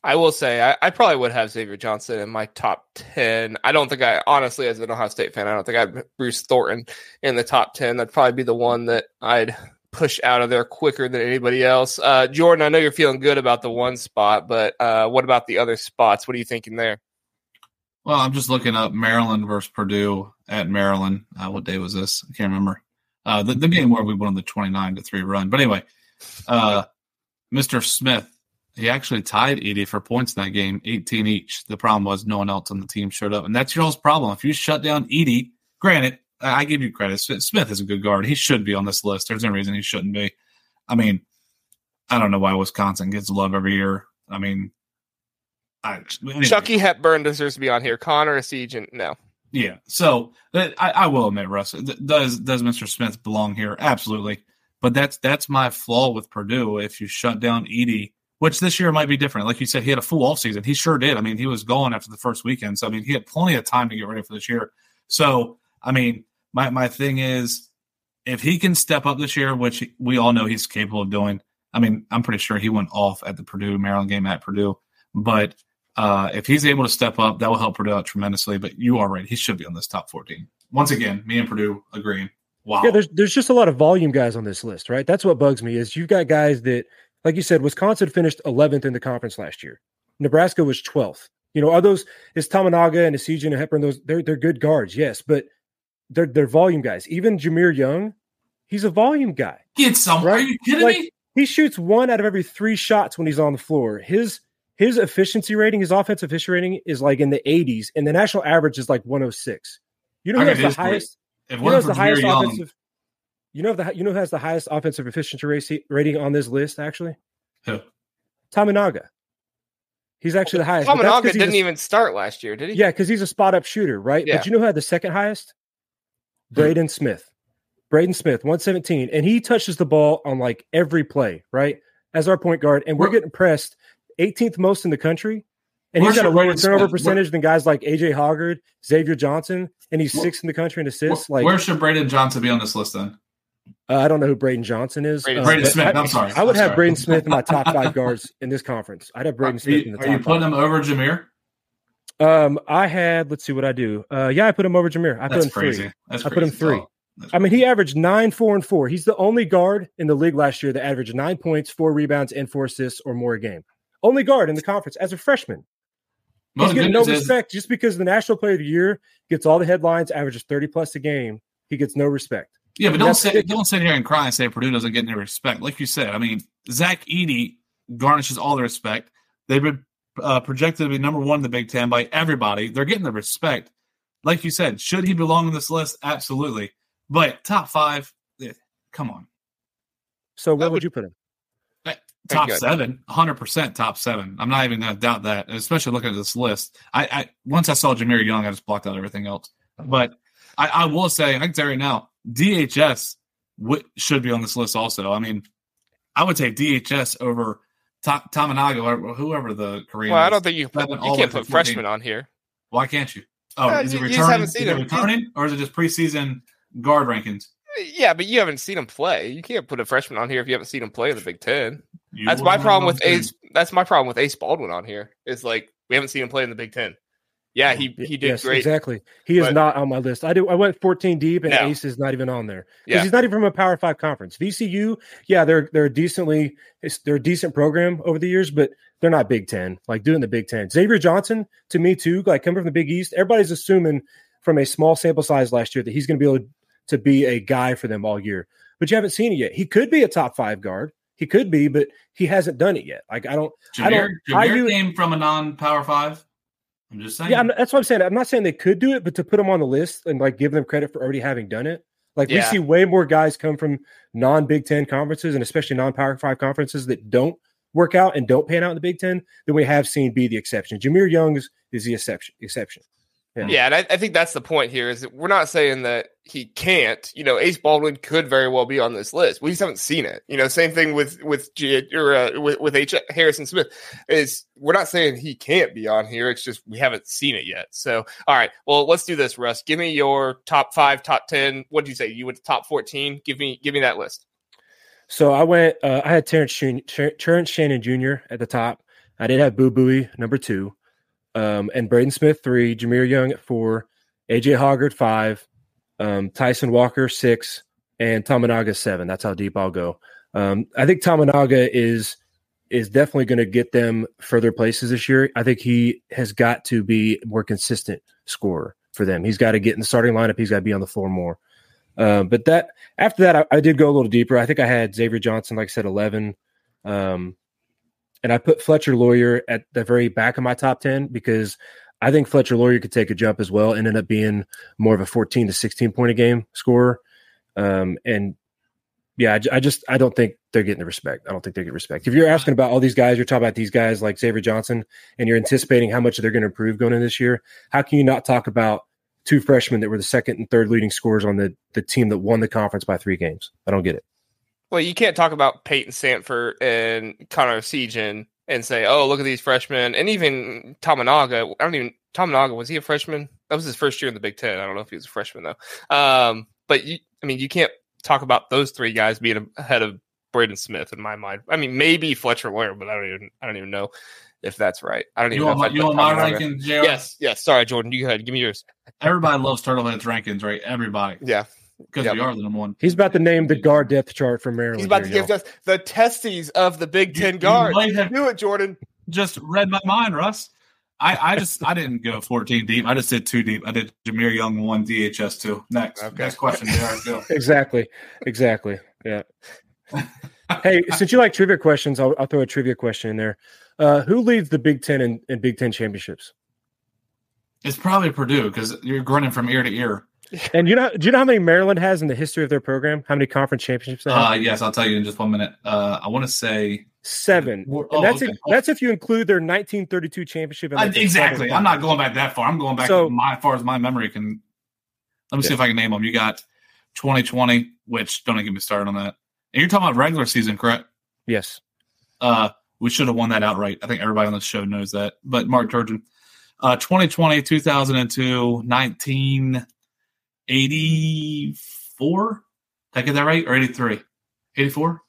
I will say I, I, probably would have Xavier Johnson in my top ten. I don't think I honestly, as an Ohio State fan, I don't think I'd Bruce Thornton in the top ten. That'd probably be the one that I'd push out of there quicker than anybody else. Uh, Jordan, I know you're feeling good about the one spot, but uh, what about the other spots? What are you thinking there? Well, I'm just looking up Maryland versus Purdue at Maryland. Uh, what day was this? I can't remember. Uh, the, the game where we won the 29 to 3 run. But anyway, uh, Mr. Smith, he actually tied Edey for points in that game, 18 each. The problem was no one else on the team showed up. And that's your problem. If you shut down Edey, granted, I give you credit. Smith is a good guard. He should be on this list. There's no reason he shouldn't be. I mean, I don't know why Wisconsin gets love every year. I mean, I, anyway. Chucky Hepburn deserves to be on here. Connor Essegian, no. Yeah. So uh, I, I will admit, Russ, does does Mr. Smith belong here? Absolutely. But that's that's my flaw with Purdue. If you shut down Edey, which this year might be different. Like you said, he had a full off season. He sure did. I mean, he was gone after the first weekend. So I mean, he had plenty of time to get ready for this year. So I mean, my my thing is if he can step up this year, which we all know he's capable of doing. I mean, I'm pretty sure he went off at the Purdue Maryland game at Purdue, but uh, if he's able to step up, that will help Purdue out tremendously. But you are right; he should be on this top 14. Once again, me and Purdue agreeing. Wow. Yeah, there's there's just a lot of volume guys on this list, right? That's what bugs me is you've got guys that, like you said, Wisconsin finished 11th in the conference last year. Nebraska was 12th. You know, are those is Tominaga and Essegian and Hepburn? Those they're they're good guards, yes, but they're they're volume guys. Even Jahmir Young, he's a volume guy. Get some. Right? Are you kidding like, me? He shoots one out of every three shots when he's on the floor. His his efficiency rating, his offensive efficiency rating is like in the 80s, and the national average is like 106. You know who has the highest? You know the highest Young, offensive. You know the you know who has the highest offensive efficiency rating on this list actually? Who? Tominaga. He's actually the highest. Tominaga didn't a, even start last year, did he? Yeah, because he's a spot up shooter, right? Yeah. But you know who had the second highest? Braden Smith. Braden Smith, 117, and he touches the ball on like every play, right? As our point guard, and we're, we're getting pressed 18th most in the country. And he's got a lower turnover Smith? percentage where, than guys like AJ Hoggard, Xavier Johnson, and he's sixth in the country in assists. Like, where should Braden Johnson be on this list then? Uh, I don't know who Braden Johnson is. Braden, uh, Braden Smith. I, am sorry. I would I'm have sorry. Braden Smith in my top five guards in this conference. I'd have Braden are Smith you, in the top. Are you putting five. him over Jahmir? Um, I had. Let's see what I do. Uh, yeah, I put him over Jahmir. I That's put him crazy. three. That's I put him three. I mean, he averaged nine, four, and four. He's the only guard in the league last year that averaged nine points, four rebounds, and four assists or more a game. Only guard in the conference as a freshman. He's getting no respect is, just because the National Player of the Year gets all the headlines, averages 30 plus a game. He gets no respect. Yeah, but don't say, don't sit here and cry and say Purdue doesn't get any respect. Like you said, I mean, Zach Edey garnishes all the respect. They've been uh, projected to be number one in the Big Ten by everybody. They're getting the respect. Like you said, should he belong on this list? Absolutely. But top five, yeah, come on. So where would, would you put him? Top seven, 100% top seven. I'm not even going to doubt that, especially looking at this list. I, I Once I saw Jahmir Young, I just blocked out everything else. But I, I will say, I can tell you right now, DHS w- should be on this list also. I mean, I would take DHS over Ta- Tominaga or whoever the Korean. Well, I don't think you put, you can't put freshmen on here. Why can't you? Oh, uh, is it returning? Is it returning, or is it just preseason guard rankings? Yeah, but you haven't seen him play. You can't put a freshman on here if you haven't seen him play in the Big Ten. You that's my problem with Ace. That's my problem with Ace Baldwin on here. Is like we haven't seen him play in the Big Ten. Yeah, oh, he he did yes, great. Exactly. He is but, not on my list. I do. I went 14 deep, and no. Ace is not even on there because yeah. he's not even from a Power Five conference. VCU, yeah, they're they're decently they're a decent program over the years, but they're not Big Ten. Like doing the Big Ten. Xavier Johnson, to me too, like coming from the Big East, everybody's assuming from a small sample size last year that he's going to be able to be a guy for them all year. But you haven't seen it yet. He could be a top five guard. He could be, but he hasn't done it yet. Like I don't. Jahmir, I don't. Jahmir I do, came from a non-power five. I'm just saying. Yeah, I'm, that's what I'm saying. I'm not saying they could do it, but to put them on the list and like give them credit for already having done it. Like yeah. we see way more guys come from non Big Ten conferences and especially non Power Five conferences that don't work out and don't pan out in the Big Ten than we have seen be the exception. Jahmir Young is, is the exception. Exception. Yeah, yeah and I, I, think that's the point here is that we're not saying that he can't. You know, Ace Baldwin could very well be on this list. We just haven't seen it. You know, same thing with with G, or uh, with, with H Harrison Smith is we're not saying he can't be on here. It's just we haven't seen it yet. So, all right, well, let's do this, Russ. Give me your top five, top ten. What did you say? You went to top fourteen. Give me give me that list. So I went. Uh, I had Terrence, Shannon, Terrence Shannon Jr. at the top. I did have Boo Buie number two um, and Braden Smith three, Jahmir Young at four, AJ Hoggard five, um, Tyson Walker six, and Tominaga seven. That's how deep I'll go. Um, I think Tominaga is is definitely going to get them further places this year. I think he has got to be more consistent scorer for them. He's got to get in the starting lineup. He's got to be on the floor more. Um, but that after that, I, I, did go a little deeper. I think I had Xavier Johnson, like I said, eleven. Um, and I put Fletcher Loyer at the very back of my top 10 because I think Fletcher Loyer could take a jump as well and end up being more of a 14 to 16 point a game scorer. Um, and yeah, I, I, just I don't think they're getting the respect. I don't think they get respect. If you're asking about all these guys, you're talking about these guys like Xavier Johnson, and you're anticipating how much they're going to improve going in this year. How can you not talk about two freshmen that were the second and third leading scorers on the the team that won the conference by three games? I don't get it. Well, you can't talk about Peyton Sandfort and Connor Essegian and say, "Oh, look at these freshmen," and even Tominaga. I don't even Tominaga was he a freshman? That was his first year in the Big Ten. I don't know if he was a freshman though. Um, but you, I mean, you can't talk about those three guys being ahead of Braden Smith in my mind. I mean, maybe Fletcher Loyer, but I don't even I don't even know if that's right. I don't even you know. Want, if you want my JR? Yes, yes. Sorry, Jordan. You go ahead. Give me yours. Everybody loves Turtleheads rankings, right? Everybody. Yeah because yep. we are the number one. He's about to name the guard depth chart for Maryland. He's about here, to give us the testes of the Big Ten you, guard. You Do it, Jordan. Just read my mind, Russ. I, I just I didn't go 14 deep. I just did two deep. I did Jahmir Young one, DHS two. Next, okay. next question. Go. exactly, exactly. Yeah. hey, since you like trivia questions, I'll, I'll throw a trivia question in there. Uh, who leads the Big Ten in, in Big Ten championships? It's probably Purdue because you're grinning from ear to ear. And you know, do you know how many Maryland has in the history of their program? How many conference championships they have? Uh, yes, I'll tell you in just one minute. Uh, I want to say seven. Oh, and that's okay. if, that's if you include their 1932 championship. Like exactly. I'm not going back that far. I'm going back so, my, as far as my memory can. Let me yeah. see if I can name them. You got 2020, which don't get me started on that. And you're talking about regular season, correct? Yes. Uh, we should have won that outright. I think everybody on the show knows that. But Mark Turgeon, uh, 2020, 2002, 1984. Did I get that right? Or 83? 84?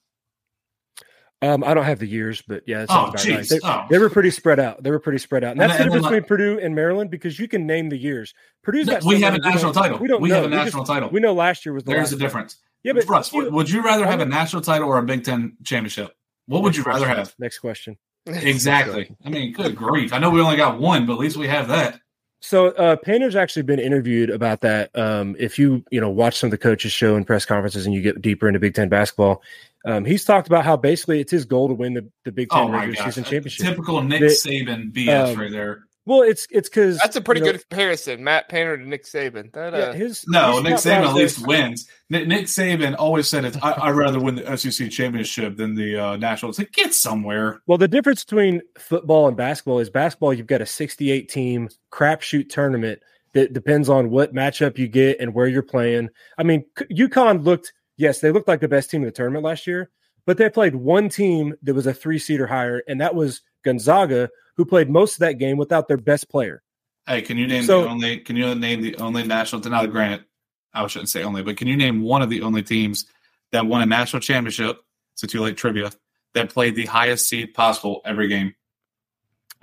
Um, I don't have the years, but yeah, oh, right. they, oh. they, were pretty spread out. They were pretty spread out, and that's the difference between Purdue and Maryland because you can name the years. Purdue's no, we have a national title. We don't. We know. have a national just, title. We know last year was the. There's a difference. Yeah, but Russ, you, would you rather have a national title or a Big Ten championship? What would you rather have? Next question. Exactly. I mean, good grief! I know we only got one, but at least we have that. So uh, Painter's actually been interviewed about that. Um, if you you know watch some of the coaches show and press conferences and you get deeper into Big Ten basketball, um, he's talked about how basically it's his goal to win the, the Big Ten oh regular gosh. season championship. Typical Nick that, Saban BS um, right there. Well, it's it's because that's a pretty good know, comparison. Matt Painter to Nick Saban. That, uh, yeah, his, no, Nick Saban at least wins. Nick, Nick, Saban always said it. I, would rather win the SEC championship than the uh, national. It's like get somewhere. Well, the difference between football and basketball is basketball. You've got a 68 team crapshoot tournament that depends on what matchup you get and where you're playing. I mean, UConn looked yes, they looked like the best team in the tournament last year, but they played one team that was a three seater higher, and that was Gonzaga who played most of that game without their best player. Hey, can you name so, the only? Can you name the only national? Now, granted, I shouldn't say only, but can you name one of the only teams that won a national championship? It's a too late trivia that played the highest seed possible every game.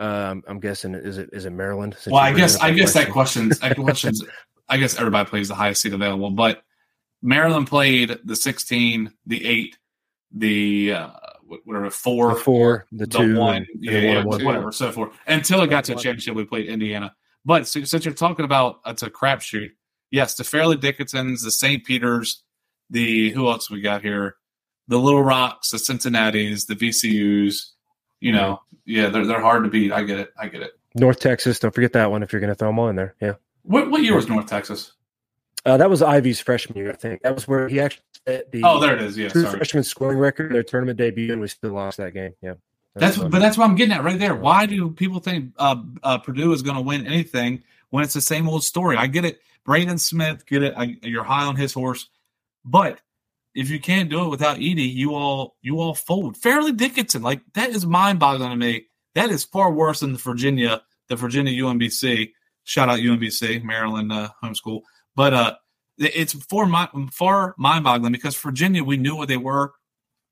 Um, I'm guessing is it is it Maryland? Well, I guess I guess question. that questions that questions. I guess everybody plays the highest seed available, but Maryland played the 16, the eight, the uh, whatever four, the four, the, the two, one, yeah, yeah one, whatever, so forth. Until it got to a championship, we played Indiana. But since you're talking about uh, it's a crapshoot, yes, the Fairleigh Dickinsons, the St. Peters, the who else we got here, the Little Rocks, the Cincinnatis, the VCU's. You know, yeah, they're they're hard to beat. I get it. I get it. North Texas, don't forget that one if you're going to throw them all in there. Yeah. What what year was North Texas? Uh, that was Ivey's freshman year, I think. That was where he actually set the oh, there it is. Yeah, true freshman scoring record, their tournament debut, and we still lost that game. Yeah, that's, that's but that's what I'm getting at right there. Why do people think uh, uh, Purdue is going to win anything when it's the same old story? I get it. Braden Smith, get it. I, you're high on his horse, but if you can't do it without Edey, you all you all fold. Fairleigh Dickinson, like that is mind boggling to me. That is far worse than the Virginia, the Virginia UMBC. Shout out UMBC, Maryland uh, homeschool. But uh, it's far far mind boggling because Virginia, we knew what they were.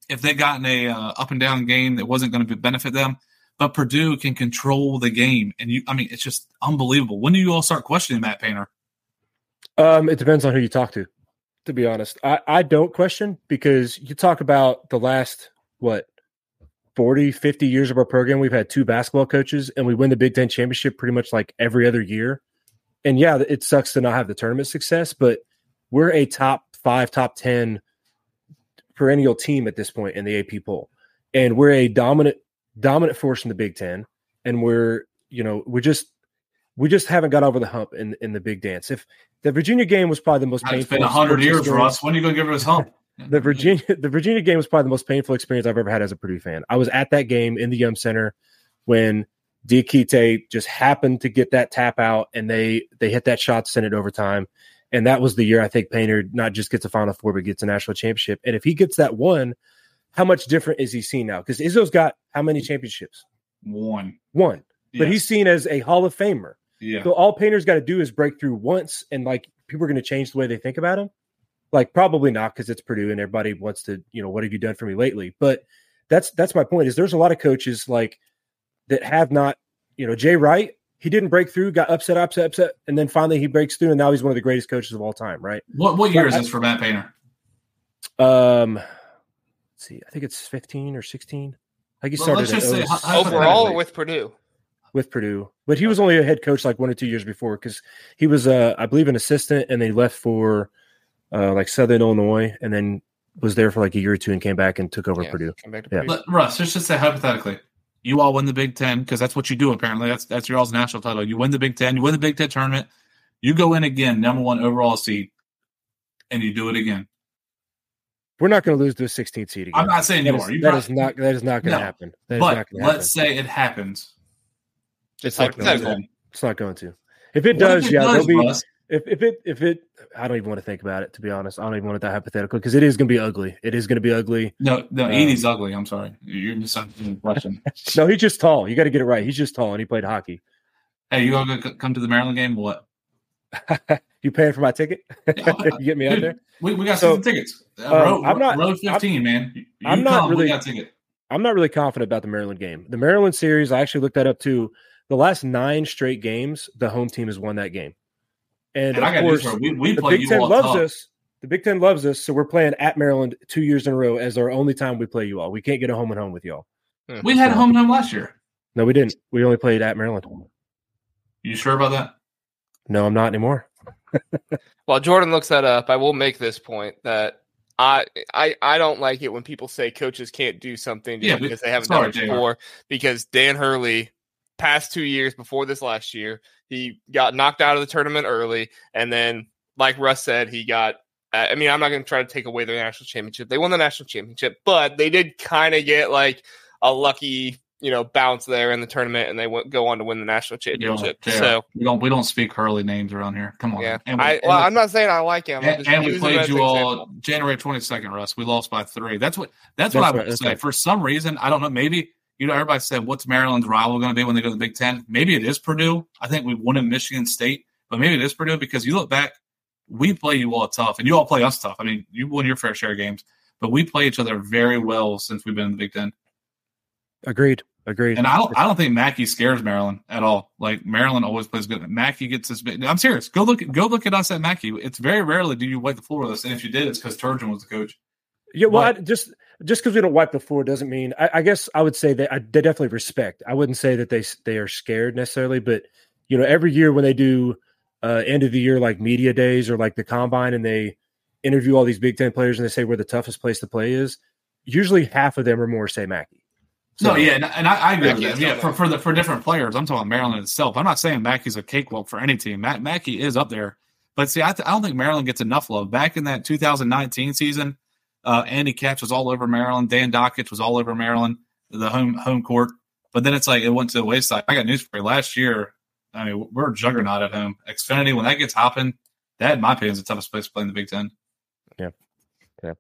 If they got in a uh, up and down game, that wasn't going to benefit them. But Purdue can control the game, and you, I mean, it's just unbelievable. When do you all start questioning Matt Painter? Um, it depends on who you talk to. To be honest, I, I don't question because you talk about the last what 40, 50 years of our program, we've had two basketball coaches and we win the Big Ten championship pretty much like every other year and yeah, it sucks to not have the tournament success, but we're a top five, top 10 perennial team at this point in the AP poll. And we're a dominant, dominant force in the Big Ten. And we're, you know, we just, we just haven't got over the hump in, in the big dance. If the Virginia game was probably the most painful. It's been hundred years, experience. Russ. When are you going to give us hump? the Virginia, the Virginia game was probably the most painful experience I've ever had as a Purdue fan. I was at that game in the Yum Center when Diakite just happened to get that tap out, and they they hit that shot to send it overtime. And that was the year I think Painter not just gets a Final Four, but gets a national championship. And if he gets that one, how much different is he seen now? Because Izzo's got how many championships? One. One. But he's seen as a Hall of Famer. Yeah. So all Painter's got to do is break through once, and like people are going to change the way they think about him. Like probably not because it's Purdue and everybody wants to, you know, what have you done for me lately? But that's that's my point. Is there's a lot of coaches like that have not, you know, Jay Wright, he didn't break through, got upset, upset, upset, and then finally he breaks through, and now he's one of the greatest coaches of all time, right? What what year but is this for Matt Painter? Um, let's see, I think it's 15 or 16. I think he well, started say, overall with Purdue. With Purdue, but he was only a head coach like one or two years before because he was, uh, I believe, an assistant, and they left for uh, like Southern Illinois, and then was there for like a year or two and came back and took over yeah, Purdue. yeah. But Russ, let's just say hypothetically, you all win the Big Ten because that's what you do. Apparently, that's that's your all's national title. You win the Big Ten. You win the Big Ten tournament. You go in again, number one overall seed, and you do it again. We're not going to lose to a 16th seed again. I'm not saying that you is, are. You that is not that is not going to no. happen. That but let's say it happens. It's, not going to. It's not going to. If it what does, if it yeah, does, there'll be if if it if it I don't even want to think about it to be honest. I don't even want it that hypothetical because it is going to be ugly. It is going to be ugly. No, no, um, ugly. I'm sorry, you're misunderstanding the question. no, he's just tall. You got to get it right. He's just tall and he played hockey. Hey, you gonna come to the Maryland game? What? you paying for my ticket? you get me out there. We, we got so, some tickets. Uh, row, I'm not row 15, I'm, man. You I'm not really. I'm not really confident about the Maryland game. The Maryland series, I actually looked that up too. The last nine straight games, the home team has won that game. And, and of course, we, we the Big Ten loves tough. us. The Big Ten loves us, so we're playing at Maryland two years in a row as our only time we play you all. We can't get a home and home with y'all. Hmm. We had a home and home last year. No, we didn't. We only played at Maryland. You sure about that? No, I'm not anymore. While Jordan looks that up, I will make this point that I I I don't like it when people say coaches can't do something yeah, because they haven't sorry, done it before. Because Dan Hurley, past two years before this last year, he got knocked out of the tournament early, and then, like Russ said, he got. I mean, I'm not going to try to take away their national championship. They won the national championship, but they did kind of get like a lucky, you know, bounce there in the tournament, and they went, go on to win the national championship. Yeah, so we don't we don't speak Hurley names around here. Come on, yeah. And we, I, well, I'm not saying I like him. And, and we played you all January 22nd, Russ. We lost by three. That's what that's, that's what I would right, say. Right. For some reason, I don't know. Maybe you know, everybody said, what's Maryland's rival going to be when they go to the Big Ten? Maybe it is Purdue. I think we won in Michigan State, but maybe it is Purdue because you look back, we play you all tough, and you all play us tough. I mean, you won your fair share of games, but we play each other very well since we've been in the Big Ten. Agreed. Agreed. And I don't, I don't think Mackey scares Maryland at all. Like Maryland always plays good. Mackey gets this. Big, I'm serious. Go look. Go look at us at Mackey. It's very rarely do you wipe the floor with us, and if you did, it's because Turgeon was the coach. Yeah, well, but, I just just because we don't wipe the floor doesn't mean. I, I guess I would say that I, they definitely respect. I wouldn't say that they they are scared necessarily, but you know, every year when they do uh, end of the year like media days or like the combine, and they interview all these Big Ten players and they say where the toughest place to play is, usually half of them are more say Mackey. So, no, yeah, and, and I, I, agree with that. Yeah, for, for the for different players, I'm talking about Maryland itself. I'm not saying Mackey's a cakewalk for any team. Mac, Mackey is up there, but see, I, th- I don't think Maryland gets enough love. Back in that 2019 season, uh, Andy Katz was all over Maryland. Dan Dakich was all over Maryland, the home home court. But then it's like it went to the wayside. I got news for you. Last year, I mean, we're a juggernaut at home. Xfinity, when that gets hopping, that, in my opinion, is the toughest place to play in the Big Ten. Yeah. Yeah.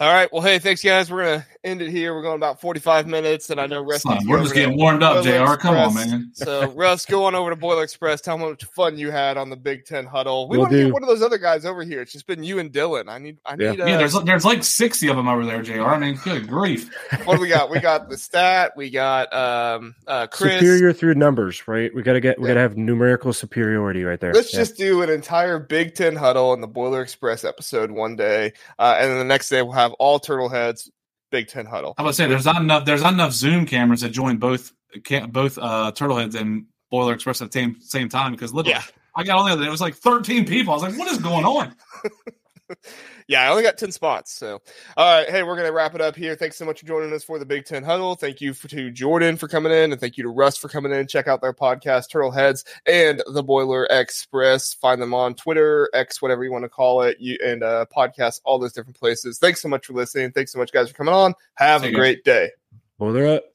All right. Well, hey, thanks, guys. We're gonna end it here. We're going about forty-five minutes, and I know Russ. We're just getting warmed up, Boiler Jr. Express. Come on, man. so, Russ, go on over to Boiler Express. Tell them how much fun you had on the Big Ten huddle. We we'll want to get one of those other guys over here. It's just been you and Dylan. I need. I need. Yeah, uh, yeah there's there's like sixty of them over there, Jr. I mean, good grief. what do we got? We got the stat. We got um uh Chris. superior through numbers, right? We gotta get. We yeah. gotta have numerical superiority right there. Let's yeah. just do an entire Big Ten huddle on the Boiler Express episode one day, uh, and then the next day we'll have all turtle heads Big Ten huddle. I would say there's not enough. There's not enough Zoom cameras that join both both uh, Turtleheads and Boiler Express at the same same time because literally, yeah. I got on there. It was like 13 people. I was like, what is going on? yeah, I only got 10 spots. So, all right. Hey, we're going to wrap it up here. Thanks so much for joining us for the Big Ten Huddle. Thank you for, to Jordan for coming in, and thank you to Russ for coming in. Check out their podcast, Turtle Heads and the Boiler Express. Find them on Twitter, X, whatever you want to call it, you, and uh, podcast, all those different places. Thanks so much for listening. Thanks so much, guys, for coming on. Have See a great day. Boiler up.